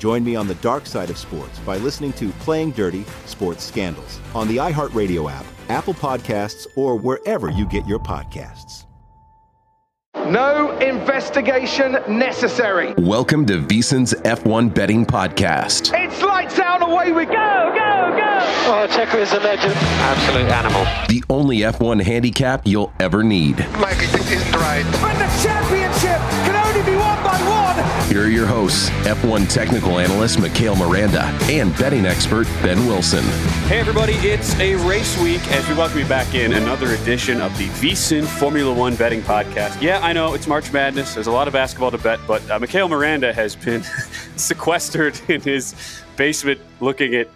Join me on the dark side of sports by listening to Playing Dirty Sports Scandals on the iHeartRadio app Apple Podcasts, or wherever you get your podcasts. No investigation necessary. Welcome to VSiN's F1 Betting Podcast. It's lights out, away we go, go, go. Oh, Checo is a legend. Absolute animal. The only F1 handicap you'll ever need. Like, this isn't right. And the championship can only be won by one. Here are your hosts, F1 technical analyst Mikhail Miranda and betting expert Ben Wilson. Hey, everybody, it's a race week as we welcome you back in another edition of the VSiN Formula One Betting Podcast. Yeah, I know it's March Madness. There's a lot of basketball to bet, but uh, Mikhail Miranda has been sequestered in his basement looking at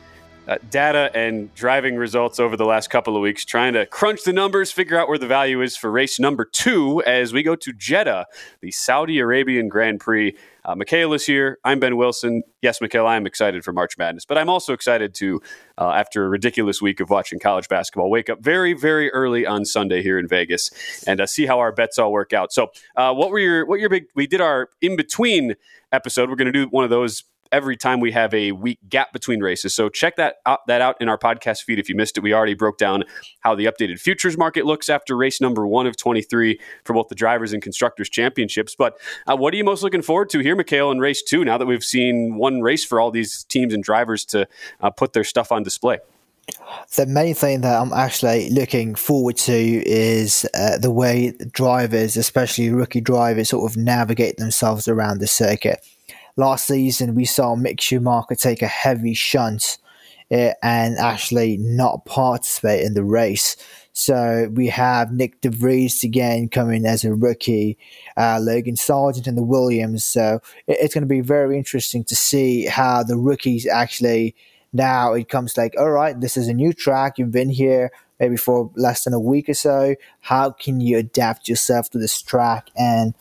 uh, data and driving results over the last couple of weeks, trying to crunch the numbers, figure out where the value is for race number two as we go to Jeddah, the Saudi Arabian Grand Prix. Uh, Mikhail is here. I'm Ben Wilson. Yes, Mikhail, I am excited for March Madness, but I'm also excited to, uh, after a ridiculous week of watching college basketball, wake up very, very early on Sunday here in Vegas and uh, see how our bets all work out. So, uh, what were your what your big? We did our in between episode. We're going to do one of those every time we have a week gap between races. So check that out, that out in our podcast feed if you missed it. We already broke down how the updated futures market looks after race number one of 23 for both the drivers and constructors championships. But uh, what are you most looking forward to here, Mikhail, in race two? Now that we've seen one race for all these teams and drivers to uh, put their stuff on display. The main thing that I'm actually looking forward to is uh, the way drivers, especially rookie drivers, sort of navigate themselves around the circuit last season we saw Mick Schumacher take a heavy shunt uh, and actually not participate in the race. So we have Nick de Vries again coming as a rookie, uh, Logan Sargent and the Williams. So it, it's going to be very interesting to see how the rookies actually now it comes like, all right, this is a new track. You've been here maybe for less than a week or so. How can you adapt yourself to this track and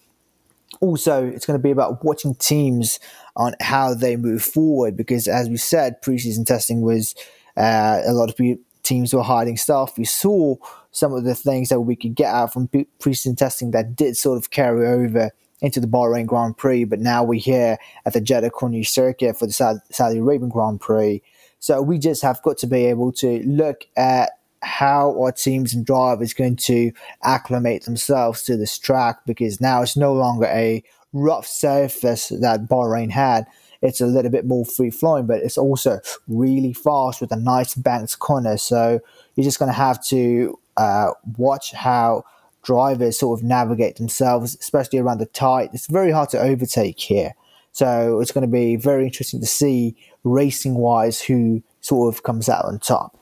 also it's going to be about watching teams on how they move forward because as we said preseason testing was uh, a lot of teams were hiding stuff we saw some of the things that we could get out from preseason testing that did sort of carry over into the Bahrain Grand Prix, but now we're here at the Jeddah Corniche circuit for the Saudi Arabian Grand Prix. So we just have got to be able to look at how our teams and drivers going to acclimate themselves to this track because now it's no longer a rough surface that Bahrain had. It's a little bit more free flowing, but it's also really fast with a nice banked corner. So you're just going to have to uh, watch how drivers sort of navigate themselves, especially around the tight. It's very hard to overtake here. So it's going to be very interesting to see racing wise who sort of comes out on top.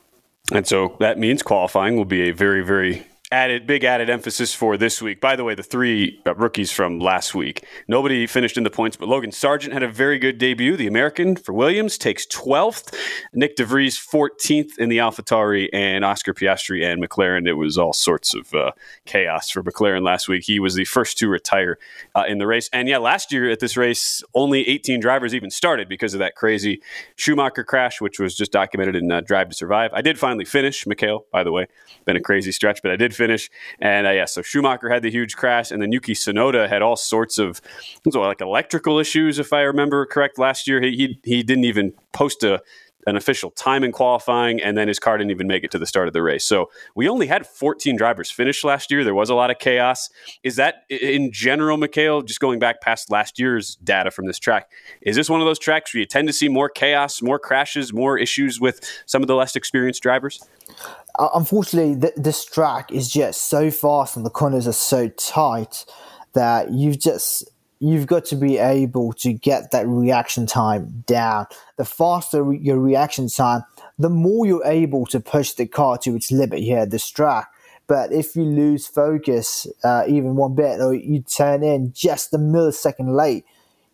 And so that means qualifying will be a very, very added big added emphasis for this week. By the way, the three uh, rookies from last week, nobody finished in the points, but Logan Sargent had a very good debut. The American for Williams takes 12th, Nick de Vries 14th in the AlphaTauri, and Oscar Piastri and McLaren. It was all sorts of uh, chaos for McLaren last week. He was the first to retire uh, in the race, and yeah, last year at this race, only 18 drivers even started because of that crazy Schumacher crash, which was just documented in uh, Drive to Survive. I did finally finish, Mikhail. By the way, been a crazy stretch, but I did finish. And uh, yeah, so Schumacher had the huge crash, and then Yuki Tsunoda had all sorts of like electrical issues, if I remember correct. Last year, he he, he didn't even post a an official time in qualifying, and then his car didn't even make it to the start of the race. So we only had 14 drivers finish last year. There was a lot of chaos. Is that in general, Mikhail, just going back past last year's data from this track, is this one of those tracks where you tend to see more chaos, more crashes, more issues with some of the less experienced drivers? Uh, unfortunately, th- this track is just so fast and the corners are so tight that you've just you've got to be able to get that reaction time down. The faster your reaction time, the more you're able to push the car to its limit here at track. But if you lose focus uh, even one bit, or you turn in just a millisecond late,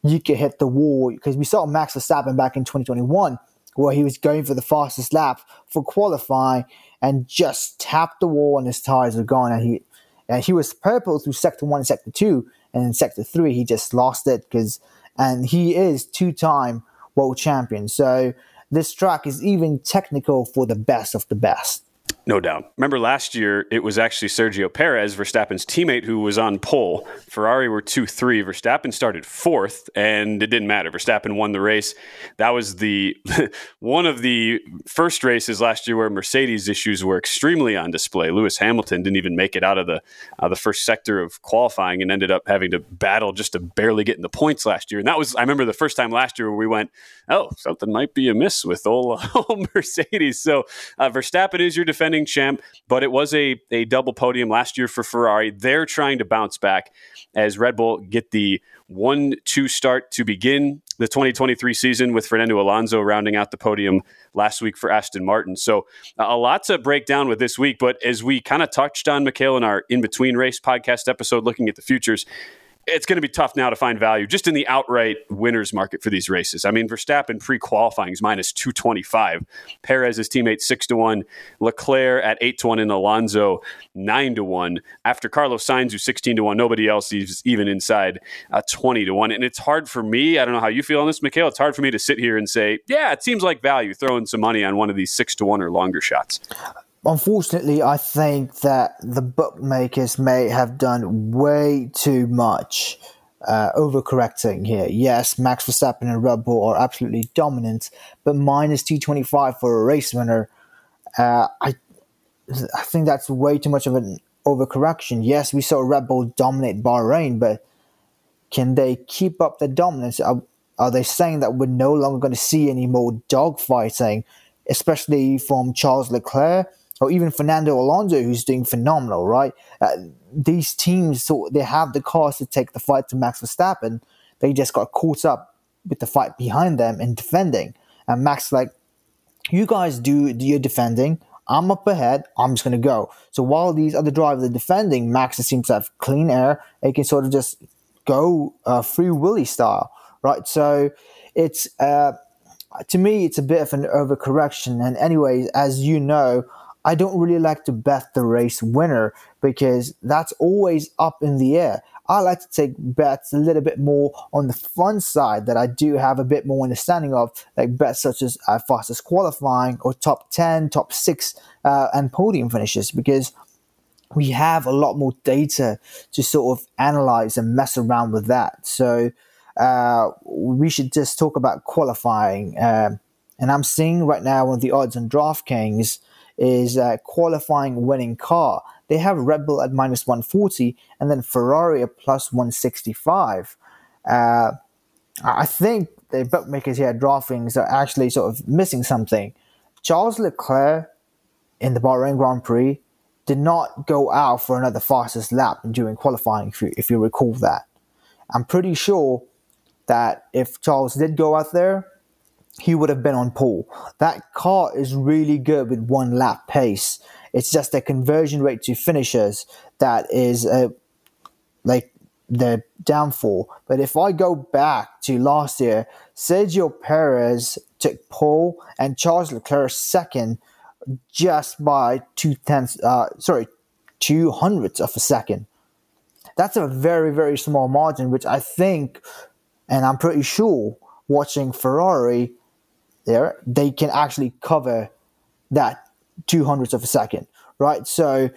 you could hit the wall. Because we saw Max Verstappen back in 2021, where he was going for the fastest lap for qualifying and just tapped the wall and his tires were gone. And he and he was purple through sector one and sector two, and in sector three he just lost it because and he is two time world champion. So this track is even technical for the best of the best. No doubt. Remember last year, it was actually Sergio Perez, Verstappen's teammate, who was on pole. Ferrari were 2 3. Verstappen started fourth, and it didn't matter. Verstappen won the race. That was the one of the first races last year where Mercedes issues were extremely on display. Lewis Hamilton didn't even make it out of the, uh, the first sector of qualifying and ended up having to battle just to barely get in the points last year. And that was, I remember the first time last year where we went, oh, something might be amiss with old, old Mercedes. So uh, Verstappen is your defending defending champ, but it was a, a double podium last year for Ferrari. They're trying to bounce back as Red Bull get the 1 2 start to begin the 2023 season with Fernando Alonso rounding out the podium last week for Aston Martin. So a lot to break down with this week. But as we kind of touched on, Mikhail, in our in between race podcast episode looking at the futures, it's going to be tough now to find value just in the outright winners market for these races. I mean, Verstappen pre qualifying is minus 225. Perez, Perez's teammate 6 to 1. Leclerc at 8 to 1. And Alonso 9 to 1. After Carlos Sainz, who's 16 to 1, nobody else is even inside uh, 20 to 1. And it's hard for me, I don't know how you feel on this, Mikhail. It's hard for me to sit here and say, yeah, it seems like value throwing some money on one of these 6 to 1 or longer shots unfortunately, I think that the bookmakers may have done way too much uh, overcorrecting here. Yes, Max Verstappen and Red Bull are absolutely dominant, but minus 225 for a race winner, uh, I, I think that's way too much of an overcorrection. Yes, we saw Red Bull dominate Bahrain, but can they keep up the dominance? Are, are they saying that we're no longer going to see any more dogfighting, especially from Charles Leclerc? Or even Fernando Alonso, who's doing phenomenal, right? Uh, these teams, so they have the cars to take the fight to Max Verstappen. They just got caught up with the fight behind them in defending. And Max, like, you guys do, do your defending. I'm up ahead. I'm just going to go. So while these other drivers are defending, Max seems to have clean air. He can sort of just go uh, free willy style, right? So it's, uh, to me, it's a bit of an overcorrection. And anyways, as you know, I don't really like to bet the race winner because that's always up in the air. I like to take bets a little bit more on the fun side that I do have a bit more understanding of, like bets such as uh, fastest qualifying or top 10, top 6, uh, and podium finishes because we have a lot more data to sort of analyze and mess around with that. So uh, we should just talk about qualifying. Um, and I'm seeing right now on the odds on DraftKings is a qualifying winning car. They have Red Bull at minus 140 and then Ferrari at plus 165. Uh, I think the bookmakers here at DraftKings are actually sort of missing something. Charles Leclerc in the Bahrain Grand Prix did not go out for another fastest lap during qualifying, if you, if you recall that. I'm pretty sure that if Charles did go out there, he would have been on pole. That car is really good with one lap pace. It's just the conversion rate to finishers that is uh, like the downfall. But if I go back to last year, Sergio Perez took pole and Charles Leclerc second just by two tenths, uh, sorry, two hundredths of a second. That's a very, very small margin, which I think, and I'm pretty sure, watching Ferrari there, they can actually cover that two hundredths of a second, right? So,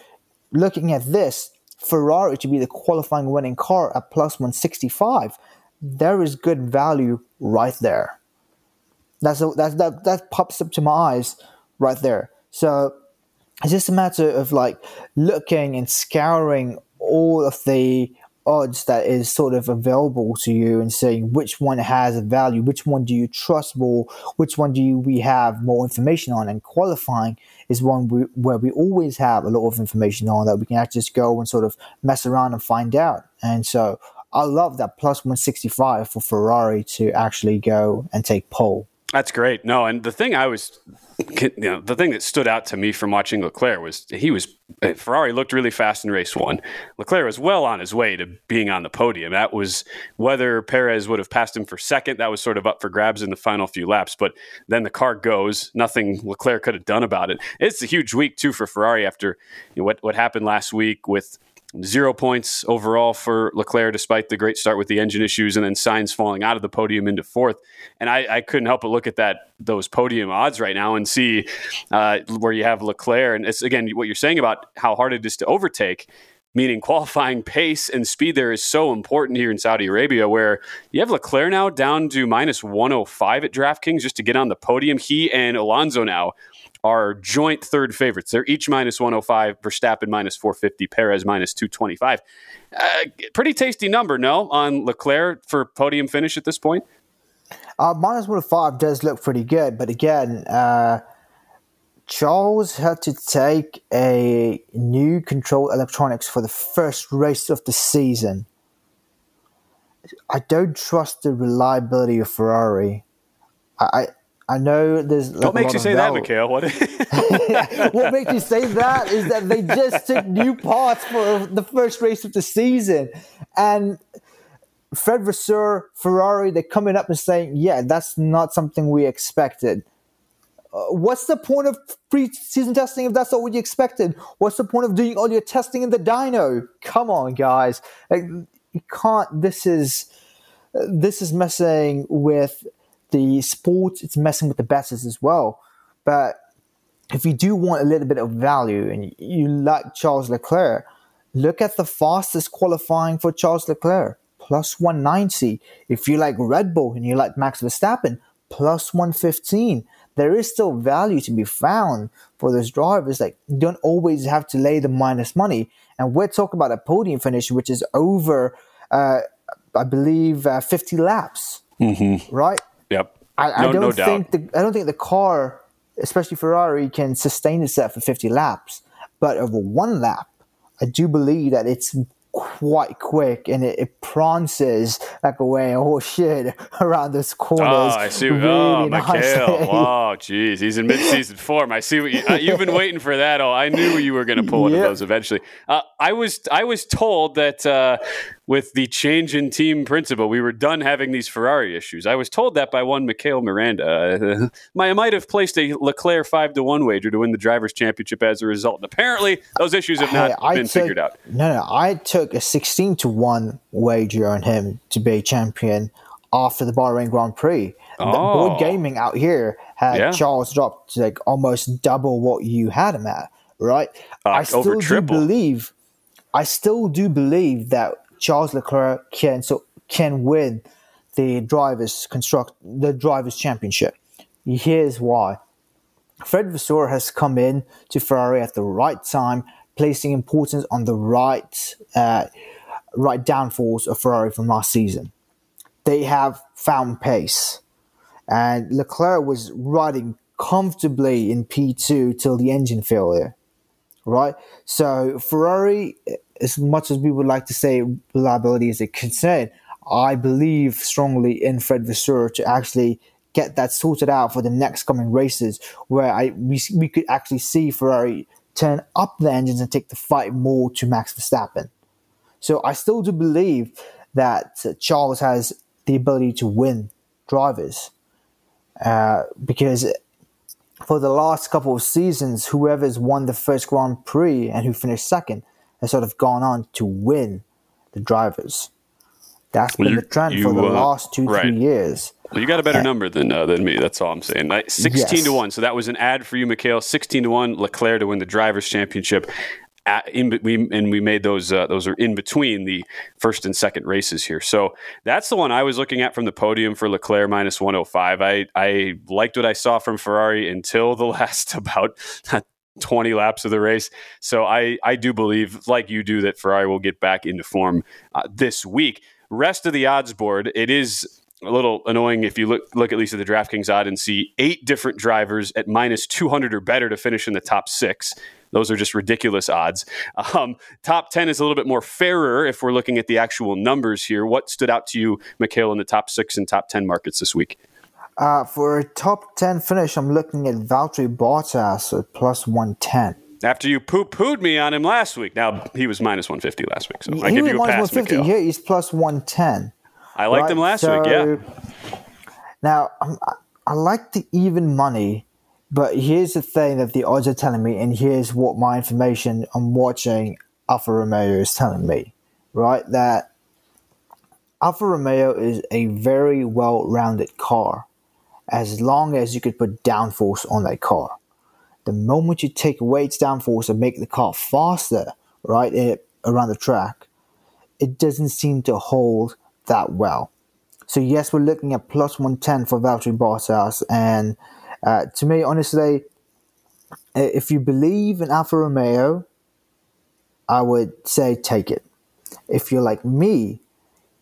looking at this, Ferrari to be the qualifying winning car at plus 165, there is good value right there. That's a, that that that pops up to my eyes right there. So it's just a matter of like looking and scouring all of the odds that is sort of available to you and saying which one has a value, which one do you trust more, which one do you, we have more information on. And qualifying is one we, where we always have a lot of information on that we can actually just go and sort of mess around and find out. And so I love that plus 165 for Ferrari to actually go and take pole. That's great. No, and the thing I was, you know, the thing that stood out to me from watching Leclerc was he was Ferrari looked really fast in race one. Leclerc was well on his way to being on the podium. That was whether Perez would have passed him for second. That was sort of up for grabs in the final few laps. But then the car goes. Nothing Leclerc could have done about it. It's a huge week too for Ferrari after you know, what what happened last week with Zero points overall for Leclerc, despite the great start with the engine issues, and then Sainz falling out of the podium into fourth. And I, I couldn't help but look at that those podium odds right now and see uh, where you have Leclerc. And it's again what you're saying about how hard it is to overtake meaning qualifying pace and speed there is so important here in Saudi Arabia, where you have Leclerc now down to minus 105 at DraftKings just to get on the podium. He and Alonso now are joint third favorites. They're each minus 105, Verstappen minus 450, Perez minus 225. Uh, pretty tasty number, no, on Leclerc for podium finish at this point? Uh, minus 105 does look pretty good, but again, uh, Charles had to take a new control electronics for the first race of the season. I don't trust the reliability of Ferrari. I, I know there's. Like what makes you say that, Mikhail? What? what makes you say that is that they just took new parts for the first race of the season, and Fred Vasseur, Ferrari, they're coming up and saying, "Yeah, that's not something we expected." Uh, what's the point of pre-season testing if that's not what you expected? What's the point of doing all your testing in the dyno? Come on, guys! Like, you can't. This is this is messing with the sports, it's messing with the bettors as well. But if you do want a little bit of value and you like Charles Leclerc, look at the fastest qualifying for Charles Leclerc, plus 190. If you like Red Bull and you like Max Verstappen, plus 115. There is still value to be found for those drivers. Like, you don't always have to lay the minus money. And we're talking about a podium finish, which is over, uh, I believe, uh, 50 laps, mm-hmm. right? Yep. I, I don't no think the I don't think the car, especially Ferrari, can sustain itself for 50 laps. But over one lap, I do believe that it's quite quick and it, it prances like a way oh shit around this corner. Oh, I see. Really oh, Mikhail. Oh, jeez. He's in mid-season form. I see what you, uh, you've been waiting for that. Oh, I knew you were going to pull one yep. of those eventually. Uh, I was I was told that uh, with the change in team principal, we were done having these Ferrari issues. I was told that by one Mikhail Miranda. I might have placed a Leclerc five to one wager to win the drivers' championship as a result. And apparently, those issues have not hey, been took, figured out. No, no, I took a sixteen to one wager on him to be champion after the Bahrain Grand Prix. Oh. Boyd Gaming out here had yeah. Charles dropped like almost double what you had him at, right? Uh, I still do believe I still do believe that Charles Leclerc can so can win the drivers construct the drivers championship. Here's why. Fred Vasseur has come in to Ferrari at the right time, placing importance on the right uh, right downfalls of Ferrari from last season. They have found pace, and Leclerc was riding comfortably in P2 till the engine failure. Right, so Ferrari as much as we would like to say reliability is a concern, I believe strongly in Fred Vasseur to actually get that sorted out for the next coming races, where I we, we could actually see Ferrari turn up the engines and take the fight more to Max Verstappen. So I still do believe that Charles has the ability to win drivers uh, because for the last couple of seasons, whoever's won the first Grand Prix and who finished second has sort of gone on to win the drivers. That's been the trend you, for the uh, last two, right. three years. Well, you got a better number than uh, than me. That's all I'm saying. Sixteen yes. to one. So that was an ad for you, Mikhail. Sixteen to one. Leclerc to win the drivers' championship. At, in, we, and we made those uh, those are in between the first and second races here. So that's the one I was looking at from the podium for Leclerc minus 105. I I liked what I saw from Ferrari until the last about 20 laps of the race. So I I do believe like you do that Ferrari will get back into form uh, this week. Rest of the odds board, it is a little annoying if you look look at least at the DraftKings odd and see eight different drivers at minus 200 or better to finish in the top six. Those are just ridiculous odds. Um, top 10 is a little bit more fairer if we're looking at the actual numbers here. What stood out to you, Mikhail, in the top six and top 10 markets this week? Uh, for a top 10 finish, I'm looking at Valtteri Bottas at plus 110 after you poo pooed me on him last week. Now he was minus one fifty last week, so he I give you a pass. Here he's plus one ten. I liked right? him last so, week. Yeah. Now I'm, I like the even money, but here's the thing that the odds are telling me, and here's what my information I'm watching Alfa Romeo is telling me. Right, that Alfa Romeo is a very well-rounded car, as long as you could put downforce on that car the moment you take away its downforce and make the car faster, right, it, around the track, it doesn't seem to hold that well. So yes, we're looking at plus 110 for Valtteri Bottas, and uh, to me, honestly, if you believe in Alfa Romeo, I would say take it. If you're like me,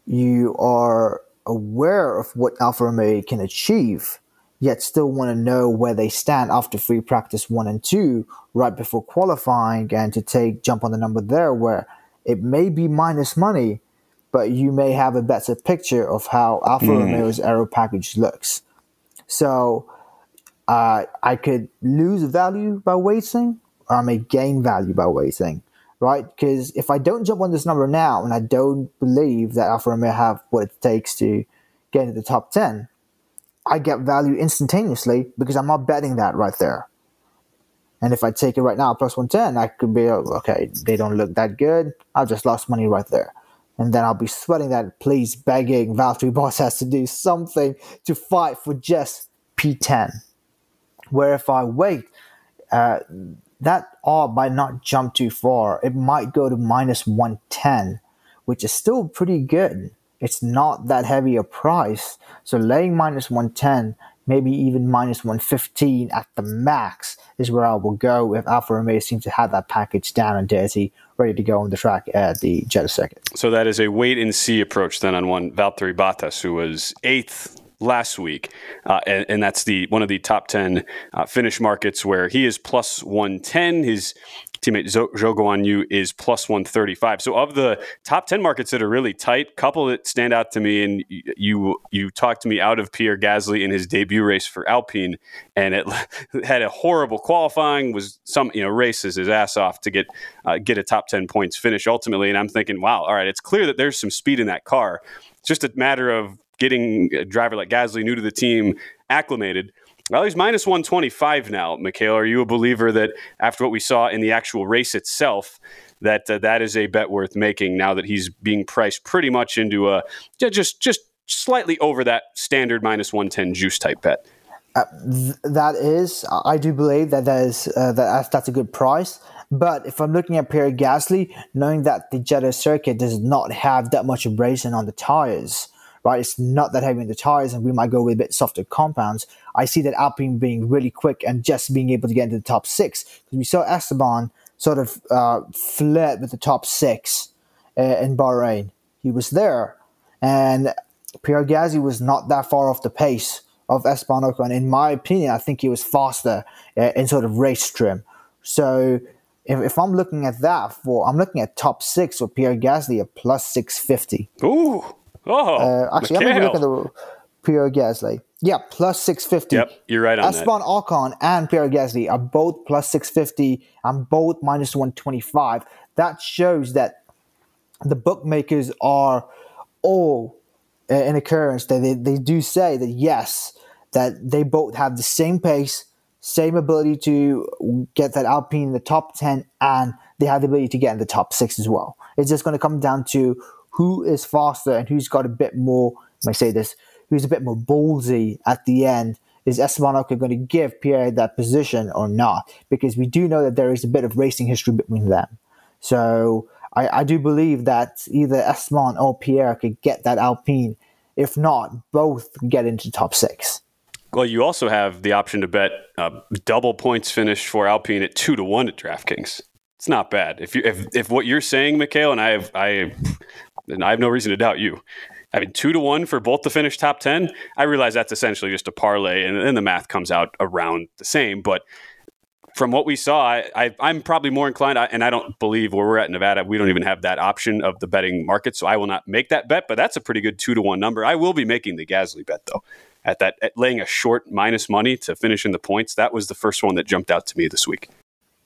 you are aware of what Alfa Romeo can achieve yet still want to know where they stand after free practice one and two right before qualifying and to take jump on the number there where it may be minus money, but you may have a better picture of how Alfa mm. Romeo's aero package looks. So uh, I could lose value by waiting, or I may gain value by waiting, right? Because if I don't jump on this number now and I don't believe that Alfa Romeo have what it takes to get into the top 10, I get value instantaneously because I'm not betting that right there. And if I take it right now, plus 110, I could be, oh, okay, they don't look that good. I just lost money right there. And then I'll be sweating that, please, begging Valtteri Bottas to do something to fight for just P10. Where if I wait, uh, that R might not jump too far. It might go to minus 110, which is still pretty good it's not that heavy a price. So laying minus 110, maybe even minus 115 at the max is where I will go if Alfa Romeo seems to have that package down and dirty, ready to go on the track at the Jeddah circuit. So that is a wait and see approach then on one Valtteri Bottas, who was eighth last week, uh, and, and, that's the one of the top ten uh, finish markets where he is plus one ten. His teammate Zhou Guan Yu is plus 135. So of the top 10 markets that are really tight, couple that stand out to me, and you you talked to me out of Pierre Gasly in his debut race for Alpine, and it had a horrible qualifying, was some you know races his ass off to get uh, get a top 10 points finish ultimately. And I'm thinking, wow, all right, it's clear that there's some speed in that car. It's just a matter of getting a driver like Gasly new to the team acclimated. Well, he's minus 125 now, Mikhail. Are you a believer that after what we saw in the actual race itself, that uh, that is a bet worth making now that he's being priced pretty much into a just just slightly over that standard minus 110 juice type bet? Uh, th- that is, I do believe that that is uh, that that's a good price. But if I'm looking at Pierre Gasly, knowing that the Jeddah circuit does not have that much abrasion on the tires, right? It's not that heavy in the tires, and we might go with a bit softer compounds. I see that Alpine being really quick and just being able to get into the top six because we saw Esteban sort of uh, flirt with the top six uh, in Bahrain. He was there, and Pierre Gasly was not that far off the pace of Esteban Ocon. And in my opinion, I think he was faster uh, in sort of race trim. So if, if, I'm looking at that for, I'm looking at top six for Pierre Gasly at plus 650. Ooh. Oh, uh, actually, I'm going to look at the Pierre Gasly. Yeah, plus 650. Yep, you're right on Esteban that. Ocon and Pierre Gasly are both plus 650 and both minus 125. That shows that the bookmakers are all uh, in occurrence that they, they do say that yes, that they both have the same pace, same ability to get that Alpine in the top 10, and they have the ability to get in the top six as well. It's just going to come down to who is faster and who's got a bit more, I say this, who's a bit more ballsy at the end. Is Ocon going to give Pierre that position or not? Because we do know that there is a bit of racing history between them. So I, I do believe that either Esteban or Pierre could get that Alpine. If not, both get into top six. Well, you also have the option to bet uh, double points finish for Alpine at two to one at DraftKings. It's not bad. If you if, if what you're saying, Mikhail, and I have I and I have no reason to doubt you. I mean, two to one for both to finish top ten. I realize that's essentially just a parlay, and then the math comes out around the same. But from what we saw, I, am probably more inclined, and I don't believe where we're at in Nevada, we don't even have that option of the betting market. So I will not make that bet, but that's a pretty good two to one number. I will be making the Gasly bet though, at that at laying a short minus money to finish in the points. That was the first one that jumped out to me this week.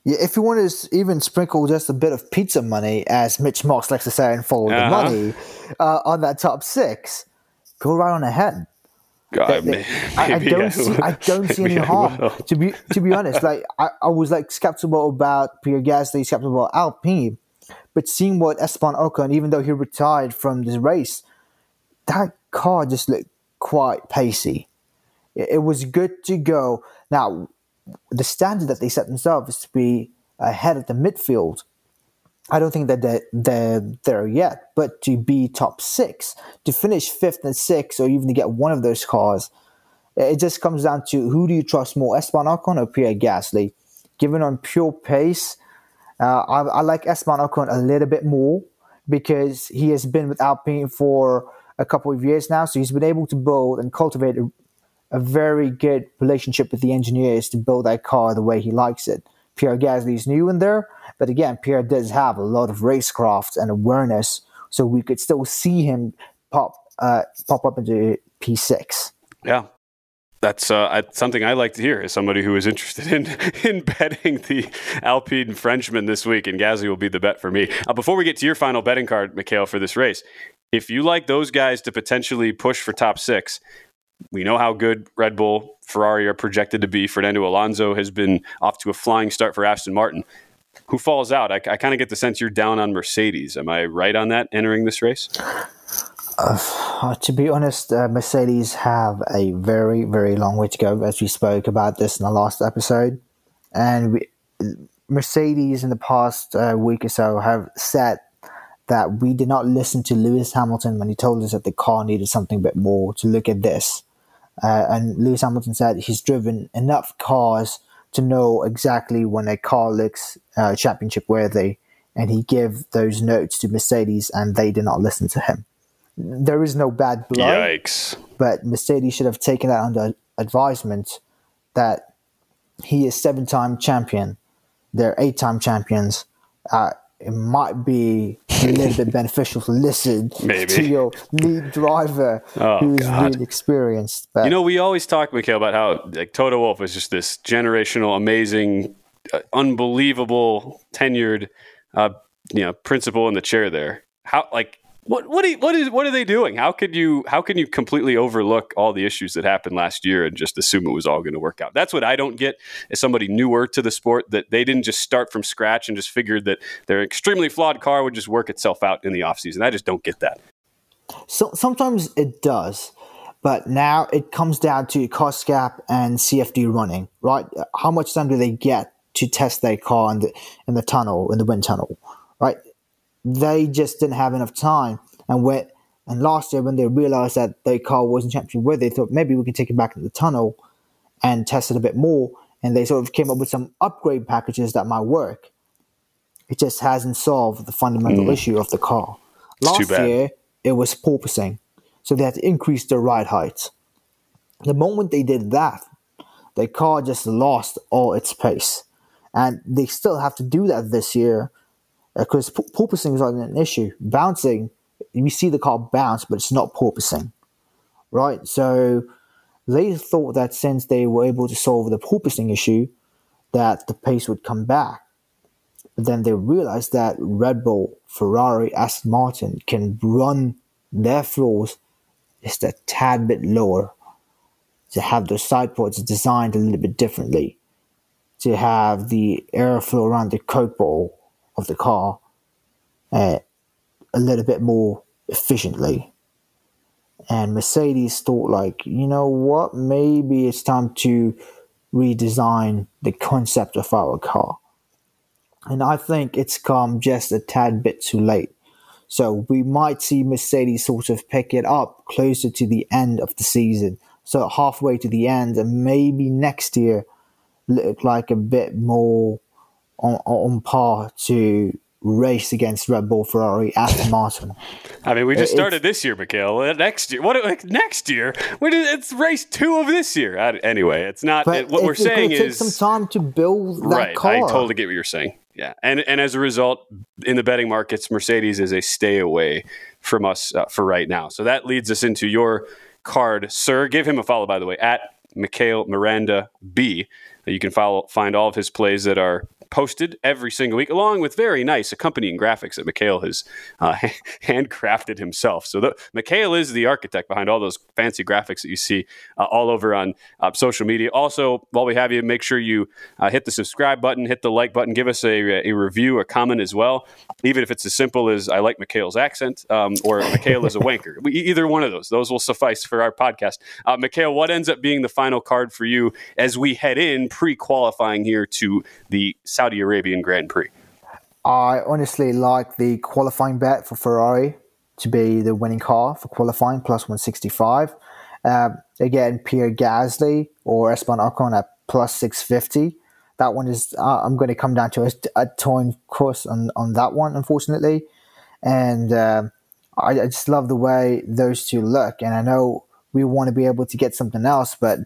Yeah, if you want to even sprinkle just a bit of pizza money, as Mitch Moss likes to say, and follow uh-huh. the money uh, on that top six, go right on ahead. God, they, I, I, don't see. I don't see any harm. To be to be honest, like I, I was like skeptical about Pierre Gasly, skeptical about Alpine, but seeing what Esteban Ocon, even though he retired from this race, that car just looked quite pacey. It, it was good to go. Now, the standard that they set themselves is to be ahead of the midfield. I don't think that they're, they're there yet, but to be top six, to finish fifth and sixth, or even to get one of those cars, it just comes down to who do you trust more, Esteban Ocon or Pierre Gasly? Given on pure pace, uh, I, I, like Esteban Ocon a little bit more because he has been with Alpine for a couple of years now, so he's been able to build and cultivate a, a very good relationship with the engineers to build that car the way he likes it. Pierre Gasly is new in there, but again, Pierre does have a lot of racecraft and awareness, so we could still see him pop uh, pop up into P6. Yeah, that's uh, something I like to hear as somebody who is interested in in betting the Alpine Frenchman this week, and Gasly will be the bet for me. Uh, before we get to your final betting card, Mikhail, for this race, if you like those guys to potentially push for top six, we know how good Red Bull, Ferrari are projected to be. Fernando Alonso has been off to a flying start for Aston Martin. Who falls out? I, I kind of get the sense you're down on Mercedes. Am I right on that entering this race? Uh, to be honest, uh, Mercedes have a very, very long way to go, as we spoke about this in the last episode. And we, Mercedes, in the past uh, week or so, have said that we did not listen to Lewis Hamilton when he told us that the car needed something a bit more to look at this. Uh, and Lewis Hamilton said he's driven enough cars to know exactly when a car looks uh, championship worthy, and he gave those notes to Mercedes, and they did not listen to him. There is no bad blood. Yikes! But Mercedes should have taken that under advisement that he is seven-time champion. They're eight-time champions. Uh, it might be a little bit beneficial to listen Maybe. to your lead driver oh, who's God. really experienced. But. You know, we always talk, Mikhail, about how like Toto Wolff is just this generational, amazing, uh, unbelievable, tenured, uh, you know, principal in the chair there. How like what what, you, what is what are they doing? How could you how can you completely overlook all the issues that happened last year and just assume it was all going to work out? That's what I don't get as somebody newer to the sport that they didn't just start from scratch and just figured that their extremely flawed car would just work itself out in the offseason. I just don't get that. So sometimes it does, but now it comes down to cost cap and CFD running, right? How much time do they get to test their car in the in the tunnel in the wind tunnel, right? They just didn't have enough time. And when and last year when they realized that their car wasn't championship worthy, they thought maybe we can take it back in the tunnel and test it a bit more. And they sort of came up with some upgrade packages that might work. It just hasn't solved the fundamental mm. issue of the car. Last year it was porpoising, so they had to increase their ride height. The moment they did that, their car just lost all its pace, and they still have to do that this year because uh, porpoising is not an issue. Bouncing, we see the car bounce, but it's not porpoising, right? So they thought that since they were able to solve the porpoising issue, that the pace would come back. But then they realized that Red Bull, Ferrari, Aston Martin can run their floors just a tad bit lower to have those side ports designed a little bit differently, to have the airflow around the coke bowl of the car uh, a little bit more efficiently. And Mercedes thought, like, you know what, maybe it's time to redesign the concept of our car. And I think it's come just a tad bit too late. So we might see Mercedes sort of pick it up closer to the end of the season. So halfway to the end, and maybe next year look like a bit more on, on par to race against Red Bull, Ferrari, Aston Martin. I mean, we just started this year, Mikhail. Uh, next year, what? Like, next year? It's race two of this year. Anyway, it's not. It, what we're saying is some time to build that right. car. I totally get what you're saying. Yeah, and and as a result, in the betting markets, Mercedes is a stay away from us uh, for right now. So that leads us into your card, sir. Give him a follow, by the way, at Mikhail Miranda B. You can follow, find all of his plays that are posted every single week, along with very nice accompanying graphics that Mikhail has uh, handcrafted himself. So the, Mikhail is the architect behind all those fancy graphics that you see uh, all over on uh, social media. Also, while we have you, make sure you uh, hit the subscribe button, hit the like button, give us a, a review, a comment as well, even if it's as simple as I like Mikhail's accent um, or Mikhail is a wanker. We, either one of those, those will suffice for our podcast. Uh, Mikhail, what ends up being the final card for you as we head in pre qualifying here to the Saudi Arabian Grand Prix? I honestly like the qualifying bet for Ferrari to be the winning car for qualifying plus 165. Um, again, Pierre Gasly or Esteban Ocon at plus 650. That one is, uh, I'm going to come down to a, a course cross on, on that one, unfortunately. And um, I, I just love the way those two look. And I know we want to be able to get something else, but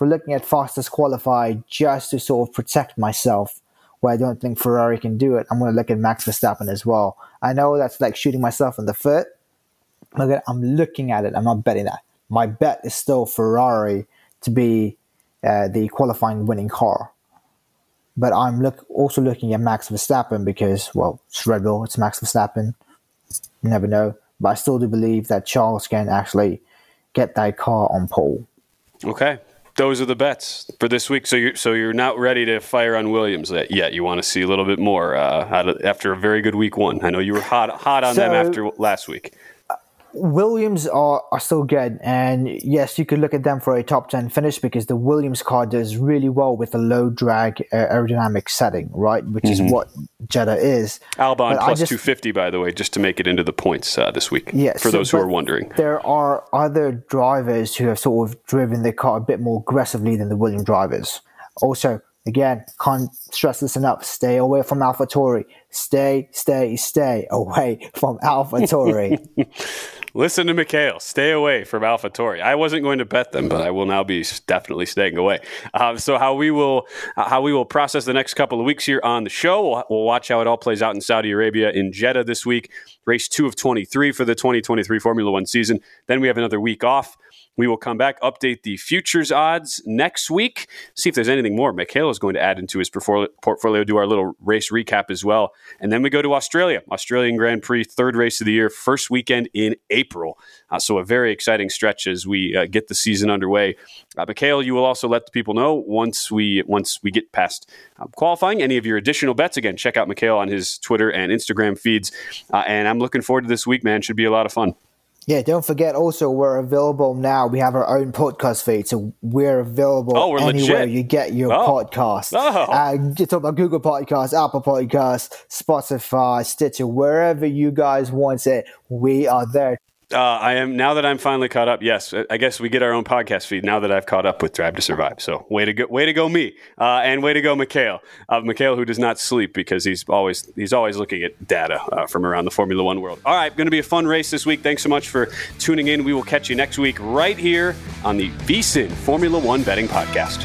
we're looking at fastest qualified just to sort of protect myself where I don't think Ferrari can do it, I'm going to look at Max Verstappen as well. I know that's like shooting myself in the foot. Look I'm looking at it. I'm not betting that. My bet is still Ferrari to be uh, the qualifying winning car. But I'm look also looking at Max Verstappen because, well, it's Red Bull, it's Max Verstappen. You never know. But I still do believe that Charles can actually get that car on pole. Okay those are the bets for this week. So you're so you're not ready to fire on Williams yet. You want to see a little bit more uh, after a very good week one. I know you were hot hot on so, them after last week. Williams are, are still good. And yes, you could look at them for a top 10 finish because the Williams car does really well with a low drag uh, aerodynamic setting, right? Which mm-hmm. is what Jeddah is. Albon plus just, 250, by the way, just to make it into the points uh, this week. Yes. For those who are wondering. There are other drivers who have sort of driven the car a bit more aggressively than the Williams drivers. Also, Again, can't stress this enough. Stay away from AlphaTauri. Stay, stay, stay away from AlphaTauri. Listen to Mikhail. Stay away from AlphaTauri. I wasn't going to bet them, but I will now be definitely staying away. Uh, so how we will uh, how we will process the next couple of weeks here on the show. We'll, we'll watch how it all plays out in Saudi Arabia in Jeddah this week. Race two of 23 for the 2023 Formula One season. Then we have another week off. We will come back, update the futures odds next week, see if there's anything more Mikhail is going to add into his portfolio, do our little race recap as well. And then we go to Australia, Australian Grand Prix, third race of the year, first weekend in April. Uh, so a very exciting stretch as we uh, get the season underway. Uh, Mikhail, you will also let the people know once we once we get past uh, qualifying any of your additional bets. Again, check out Mikhail on his Twitter and Instagram feeds. Uh, and I'm looking forward to this week, man. Should be a lot of fun. Yeah, don't forget also we're available now. We have our own podcast feed, so we're available oh, we're anywhere legit. you get your oh. podcast. Oh. Uh, you talk about Google Podcasts, Apple Podcasts, Spotify, Stitcher, wherever you guys want it, we are there. Uh, I am now that I'm finally caught up. Yes, I guess we get our own podcast feed now that I've caught up with Drive to Survive. So way to go, way to go, me, uh, and way to go, Mikhail. Uh, Mikhail, who does not sleep because he's always he's always looking at data uh, from around the Formula One world. All right, going to be a fun race this week. Thanks so much for tuning in. We will catch you next week right here on the VSIN Formula One Betting Podcast.